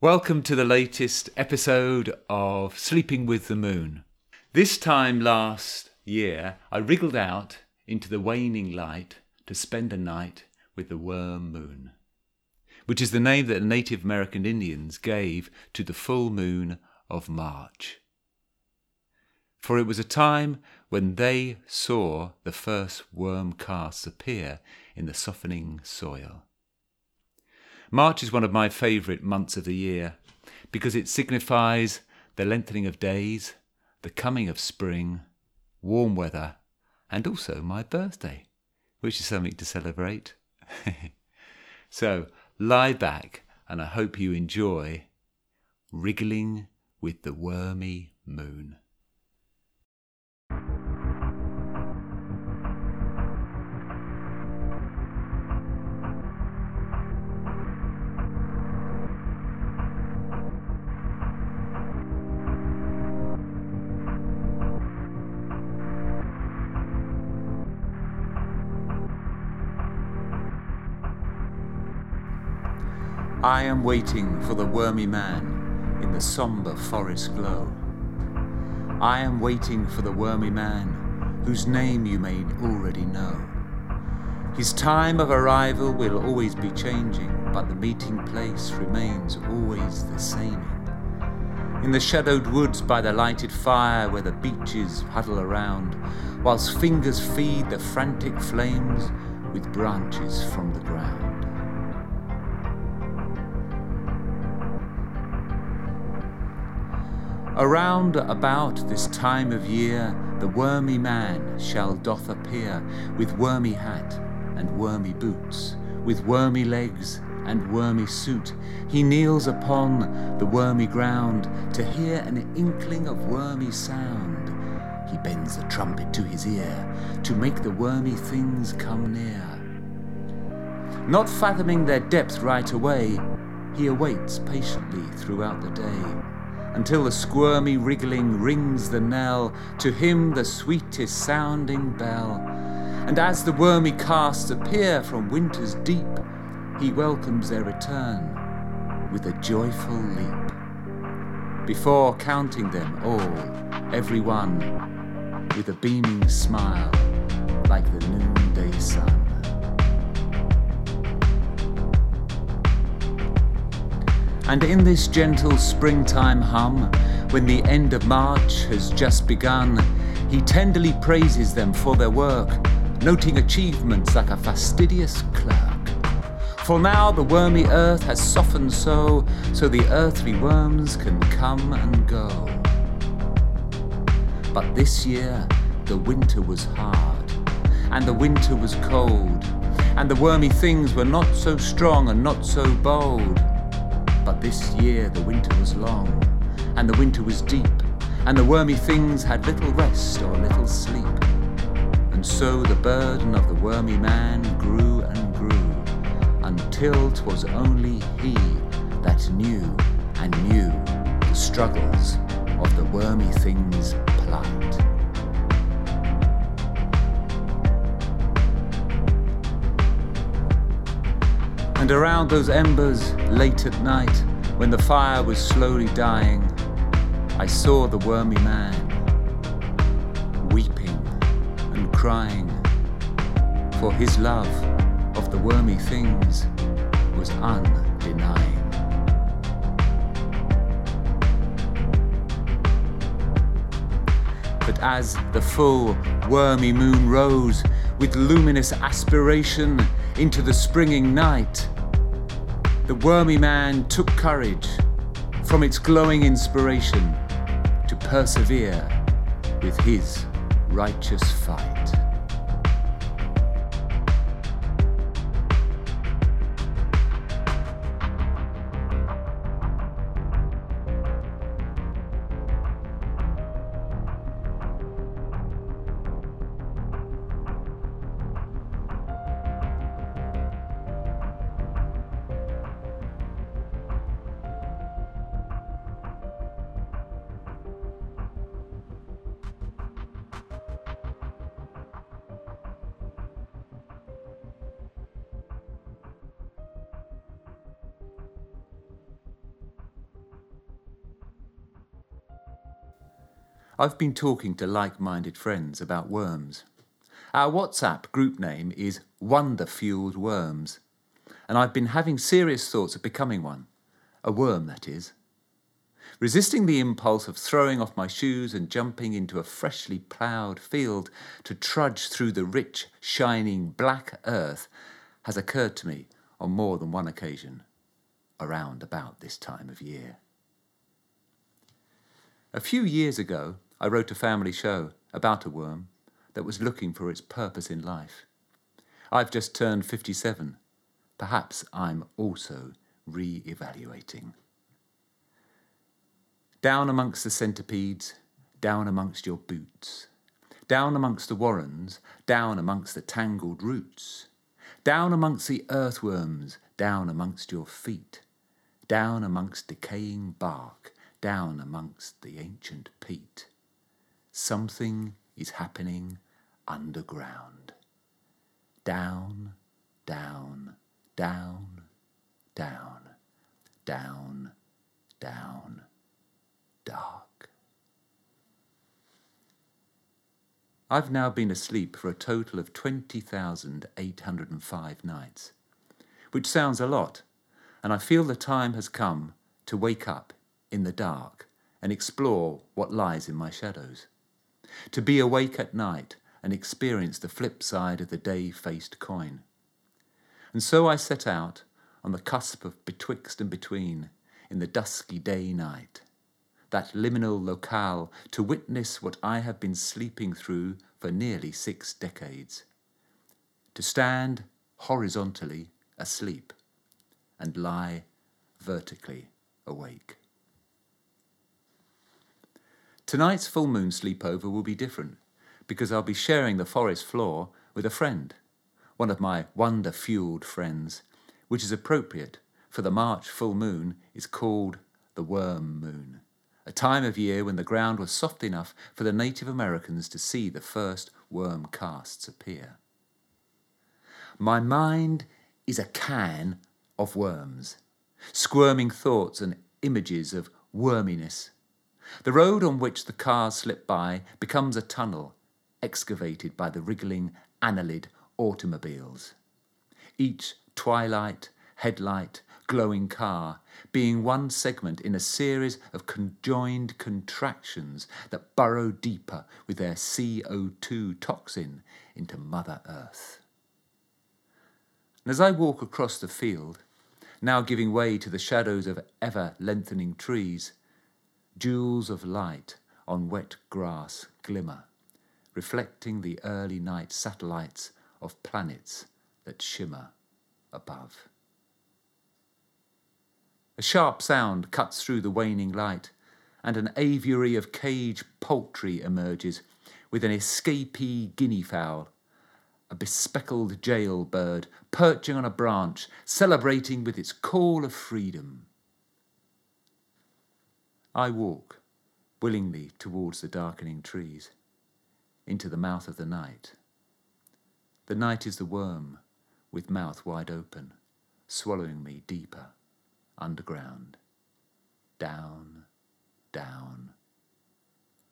Welcome to the latest episode of Sleeping with the Moon. This time last year, I wriggled out into the waning light to spend a night with the worm moon, which is the name that the Native American Indians gave to the full moon of March. For it was a time when they saw the first worm casts appear in the softening soil. March is one of my favourite months of the year because it signifies the lengthening of days, the coming of spring, warm weather, and also my birthday, which is something to celebrate. so lie back and I hope you enjoy wriggling with the wormy moon. I am waiting for the wormy man in the sombre forest glow. I am waiting for the wormy man whose name you may already know. His time of arrival will always be changing, but the meeting place remains always the same. In the shadowed woods by the lighted fire where the beeches huddle around, whilst fingers feed the frantic flames with branches from the ground. Around about this time of year, the wormy man shall doth appear, with wormy hat and wormy boots, with wormy legs and wormy suit. He kneels upon the wormy ground to hear an inkling of wormy sound. He bends the trumpet to his ear to make the wormy things come near. Not fathoming their depth right away, he awaits patiently throughout the day until the squirmy wriggling rings the knell, to him the sweetest sounding bell. And as the wormy casts appear from winter's deep, he welcomes their return with a joyful leap. Before counting them all, every one, with a beaming smile, like the noonday sun. And in this gentle springtime hum, when the end of March has just begun, he tenderly praises them for their work, noting achievements like a fastidious clerk. For now the wormy earth has softened so, so the earthly worms can come and go. But this year the winter was hard, and the winter was cold, and the wormy things were not so strong and not so bold. This year the winter was long, and the winter was deep, and the wormy things had little rest or little sleep. And so the burden of the wormy man grew and grew, until 'twas only he that knew and knew the struggles of the wormy thing's plight. And around those embers, late at night, when the fire was slowly dying, I saw the wormy man weeping and crying, for his love of the wormy things was undenying. But as the full wormy moon rose with luminous aspiration into the springing night, the wormy man took courage from its glowing inspiration to persevere with his righteous fight. I've been talking to like minded friends about worms. Our WhatsApp group name is Wonder Fueled Worms, and I've been having serious thoughts of becoming one. A worm, that is. Resisting the impulse of throwing off my shoes and jumping into a freshly ploughed field to trudge through the rich, shining black earth has occurred to me on more than one occasion around about this time of year. A few years ago, I wrote a family show about a worm that was looking for its purpose in life. I've just turned 57. Perhaps I'm also re evaluating. Down amongst the centipedes, down amongst your boots, down amongst the warrens, down amongst the tangled roots, down amongst the earthworms, down amongst your feet, down amongst decaying bark, down amongst the ancient peat. Something is happening underground. Down, down, down, down, down, down, dark. I've now been asleep for a total of 20,805 nights, which sounds a lot, and I feel the time has come to wake up in the dark and explore what lies in my shadows to be awake at night and experience the flip side of the day faced coin. And so I set out on the cusp of betwixt and between in the dusky day night, that liminal locale to witness what I have been sleeping through for nearly six decades. To stand horizontally asleep and lie vertically awake. Tonight's full moon sleepover will be different because I'll be sharing the forest floor with a friend, one of my wonder fueled friends, which is appropriate for the March full moon is called the worm moon, a time of year when the ground was soft enough for the Native Americans to see the first worm casts appear. My mind is a can of worms, squirming thoughts and images of worminess the road on which the cars slip by becomes a tunnel excavated by the wriggling annelid automobiles. Each twilight, headlight, glowing car being one segment in a series of conjoined contractions that burrow deeper with their CO2 toxin into Mother Earth. And as I walk across the field, now giving way to the shadows of ever lengthening trees, Jewels of light on wet grass glimmer, reflecting the early night satellites of planets that shimmer above. A sharp sound cuts through the waning light, and an aviary of cage poultry emerges with an escapee guinea fowl, a bespeckled jail bird perching on a branch, celebrating with its call of freedom. I walk willingly towards the darkening trees, into the mouth of the night. The night is the worm, with mouth wide open, swallowing me deeper, underground, down, down,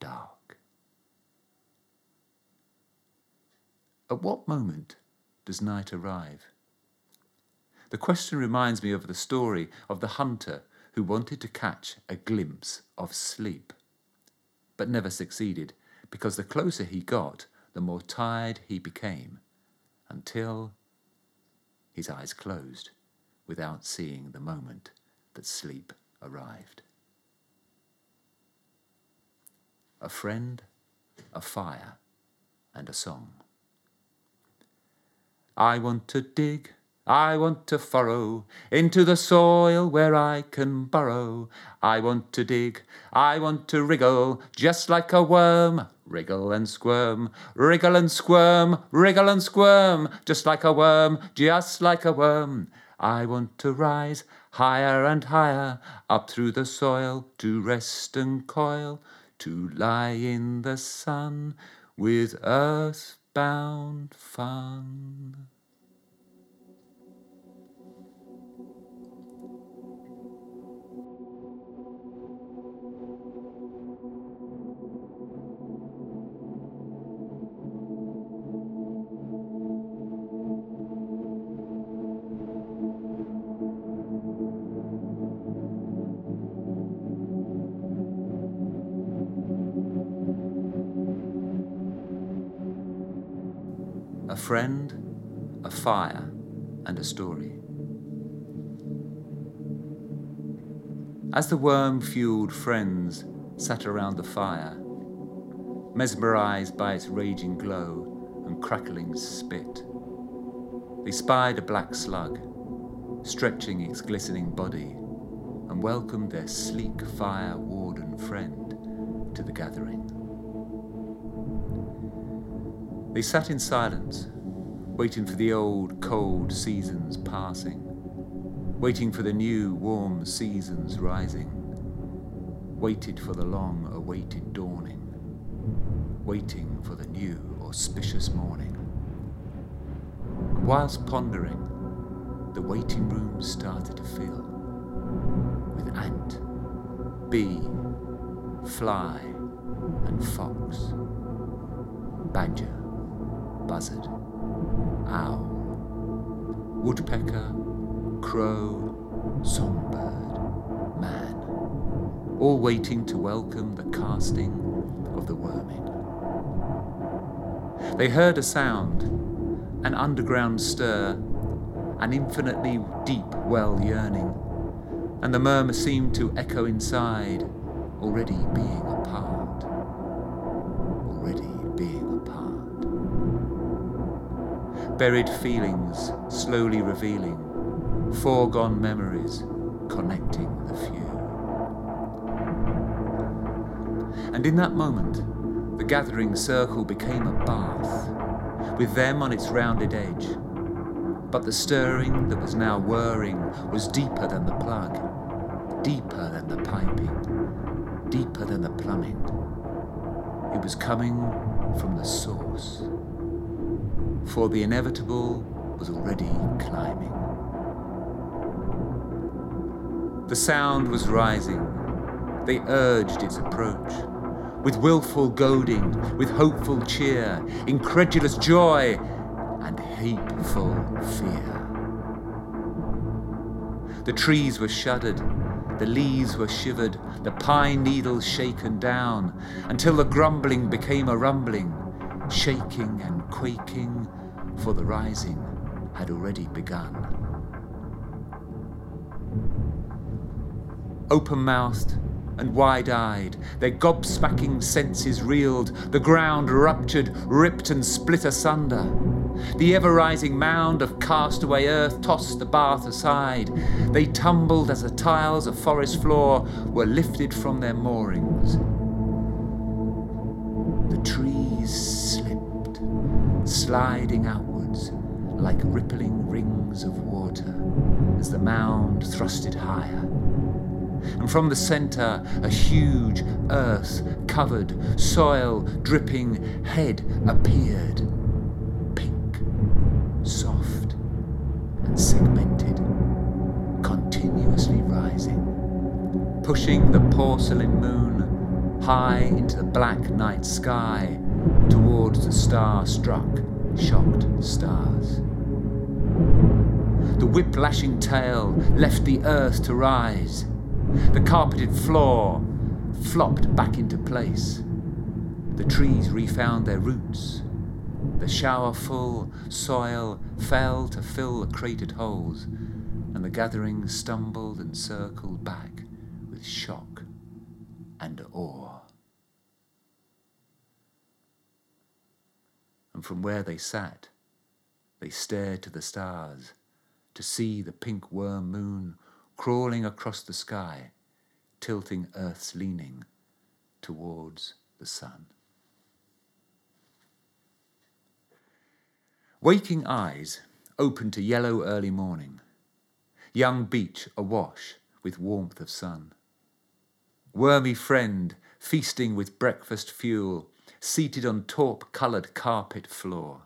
dark. At what moment does night arrive? The question reminds me of the story of the hunter who wanted to catch a glimpse of sleep, but never succeeded because the closer he got, the more tired he became, until his eyes closed without seeing the moment that sleep arrived. A friend, a fire, and a song. I want to dig I want to furrow into the soil where I can burrow. I want to dig, I want to wriggle just like a worm. Wriggle and squirm, wriggle and squirm, wriggle and squirm, just like a worm, just like a worm. I want to rise higher and higher up through the soil to rest and coil, to lie in the sun with earth bound fun. Friend, a fire, and a story. As the worm fueled friends sat around the fire, mesmerized by its raging glow and crackling spit, they spied a black slug stretching its glistening body and welcomed their sleek fire warden friend to the gathering. They sat in silence, waiting for the old cold seasons passing, waiting for the new warm seasons rising, waited for the long awaited dawning, waiting for the new auspicious morning. whilst pondering, the waiting room started to fill with ant, bee, fly, and fox, badger, buzzard, woodpecker, crow, songbird, man, all waiting to welcome the casting of the worming. They heard a sound, an underground stir, an infinitely deep well yearning, and the murmur seemed to echo inside, already being apart. Buried feelings slowly revealing, foregone memories connecting the few. And in that moment, the gathering circle became a bath, with them on its rounded edge. But the stirring that was now whirring was deeper than the plug, deeper than the piping, deeper than the plumbing. It was coming from the source. For the inevitable was already climbing. The sound was rising. They urged its approach with wilful goading, with hopeful cheer, incredulous joy, and hateful fear. The trees were shuddered, the leaves were shivered, the pine needles shaken down, until the grumbling became a rumbling, shaking and quaking, for the rising had already begun. Open mouthed, and wide eyed, their gobsmacking senses reeled, the ground ruptured, ripped, and split asunder. The ever rising mound of castaway earth tossed the bath aside. They tumbled as the tiles of forest floor were lifted from their moorings. Sliding outwards like rippling rings of water as the mound thrusted higher and from the centre a huge earth covered, soil dripping head appeared. Pink, soft, and segmented, continuously rising, pushing the porcelain moon high into the black night sky towards the star struck, shocked stars. The whip lashing tail left the earth to rise the carpeted floor flopped back into place. The trees refound their roots. The showerful soil fell to fill the cratered holes, and the gathering stumbled and circled back with shock and awe. And from where they sat, they stared to the stars to see the pink worm moon crawling across the sky, tilting Earth's leaning towards the sun. Waking eyes open to yellow early morning, young beech awash with warmth of sun. Wormy friend feasting with breakfast fuel, seated on taupe coloured carpet floor.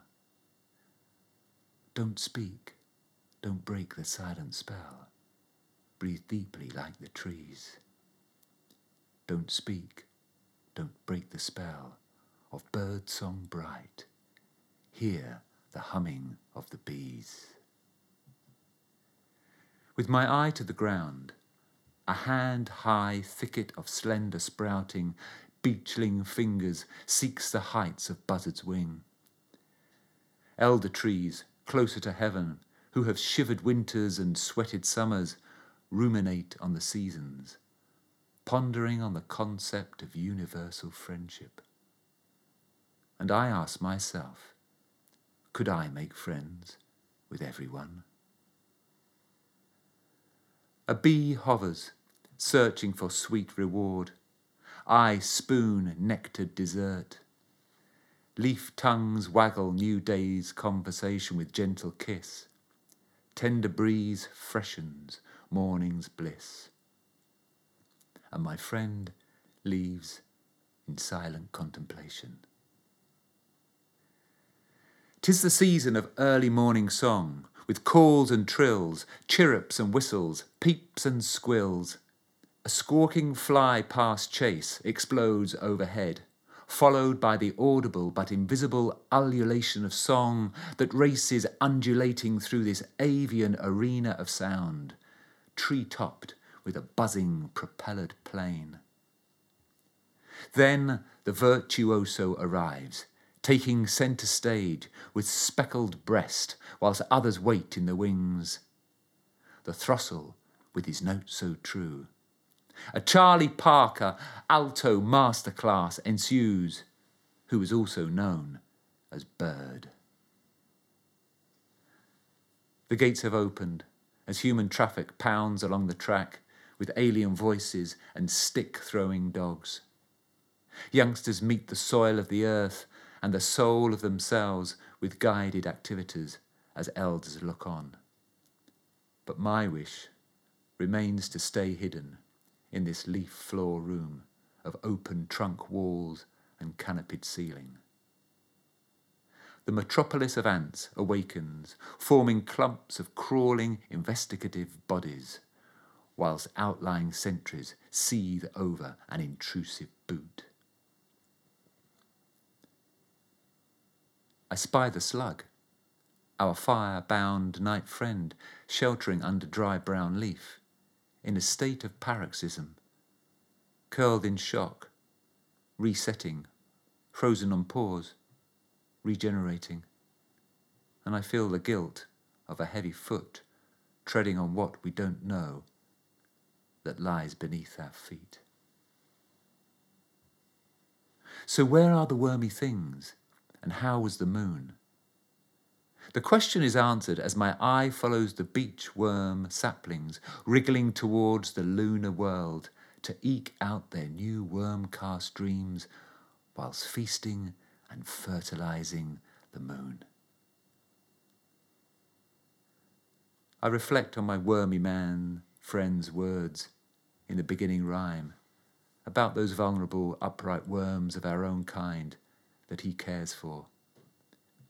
Don't speak, don't break the silent spell. Breathe deeply like the trees. Don't speak, don't break the spell of bird song bright. Hear the humming of the bees. With my eye to the ground, a hand high thicket of slender sprouting, beechling fingers seeks the heights of buzzard's wing. elder trees closer to heaven, who have shivered winters and sweated summers, ruminate on the seasons, pondering on the concept of universal friendship. And I ask myself, could I make friends with everyone? A bee hovers, searching for sweet reward. I spoon nectared dessert. Leaf tongues waggle new day's conversation with gentle kiss. Tender breeze freshens morning's bliss. And my friend leaves in silent contemplation. Tis the season of early morning song, with calls and trills, chirrups and whistles, peeps and squills. A squawking fly past chase explodes overhead, followed by the audible but invisible ululation of song that races undulating through this avian arena of sound, tree topped with a buzzing propellered plane. Then the virtuoso arrives, taking centre stage with speckled breast, whilst others wait in the wings. The throstle with his note so true. A Charlie Parker alto masterclass ensues, who is also known as Bird. The gates have opened as human traffic pounds along the track with alien voices and stick throwing dogs. Youngsters meet the soil of the earth and the soul of themselves with guided activities as elders look on. But my wish remains to stay hidden in this leaf floor room of open trunk walls and canopied ceiling. The metropolis of ants awakens, forming clumps of crawling investigative bodies, whilst outlying sentries seethe over an intrusive boot. I spy the slug, our fire bound night friend, sheltering under dry brown leaf, in a state of paroxysm, curled in shock, resetting, frozen on pause, regenerating. And I feel the guilt of a heavy foot treading on what we don't know that lies beneath our feet. So, where are the wormy things? and how was the moon? The question is answered as my eye follows the beech worm saplings wriggling towards the lunar world to eke out their new worm cast dreams whilst feasting and fertilizing the moon. I reflect on my wormy man friend's words in the beginning rhyme about those vulnerable upright worms of our own kind that he cares for,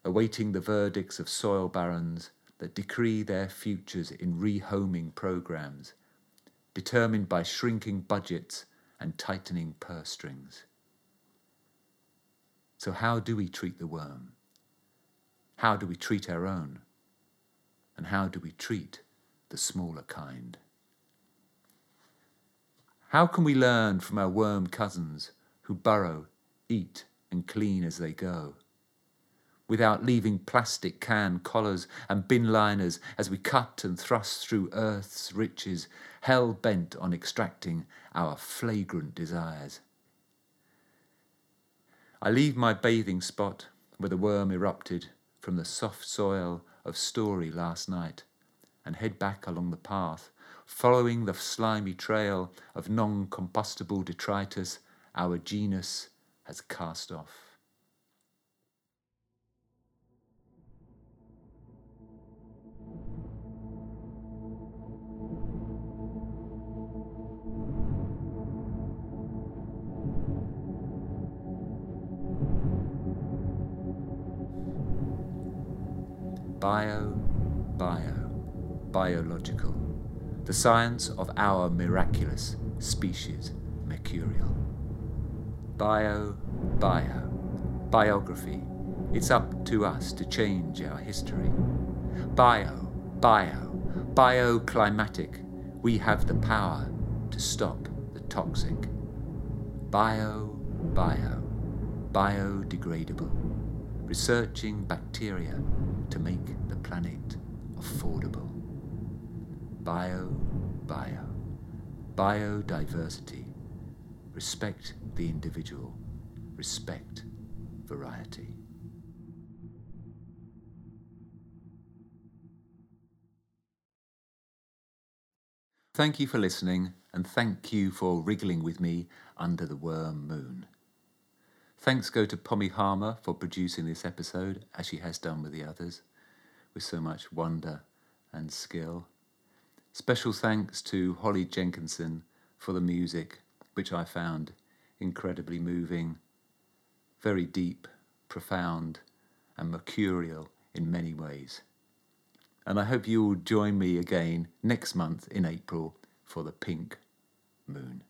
awaiting the verdicts of soil barons that decree their futures in rehoming programs, determined by shrinking budgets and tightening purse strings. So, how do we treat the worm? How do we treat our own? And how do we treat the smaller kind? How can we learn from our worm cousins who burrow, eat, and clean as they go, without leaving plastic can collars and bin liners as we cut and thrust through earth's riches, hell bent on extracting our flagrant desires. I leave my bathing spot where the worm erupted from the soft soil of story last night and head back along the path, following the slimy trail of non combustible detritus our genus has cast off. Bio, bio, biological, the science of our miraculous species, mercurial bio, bio, biography. It's up to us to change our history. Bio, bio, bioclimatic. We have the power to stop the toxic. Bio, bio, biodegradable. Researching bacteria to make planet affordable. Bio, bio, biodiversity. Respect the individual. Respect variety. Thank you for listening, and thank you for wriggling with me under the worm moon. Thanks go to Pommy Harmar for producing this episode, as she has done with the others, with so much wonder and skill. Special thanks to Holly Jenkinson for the music, which I found incredibly moving, very deep, profound, and mercurial in many ways. And I hope you will join me again next month in April for the pink moon.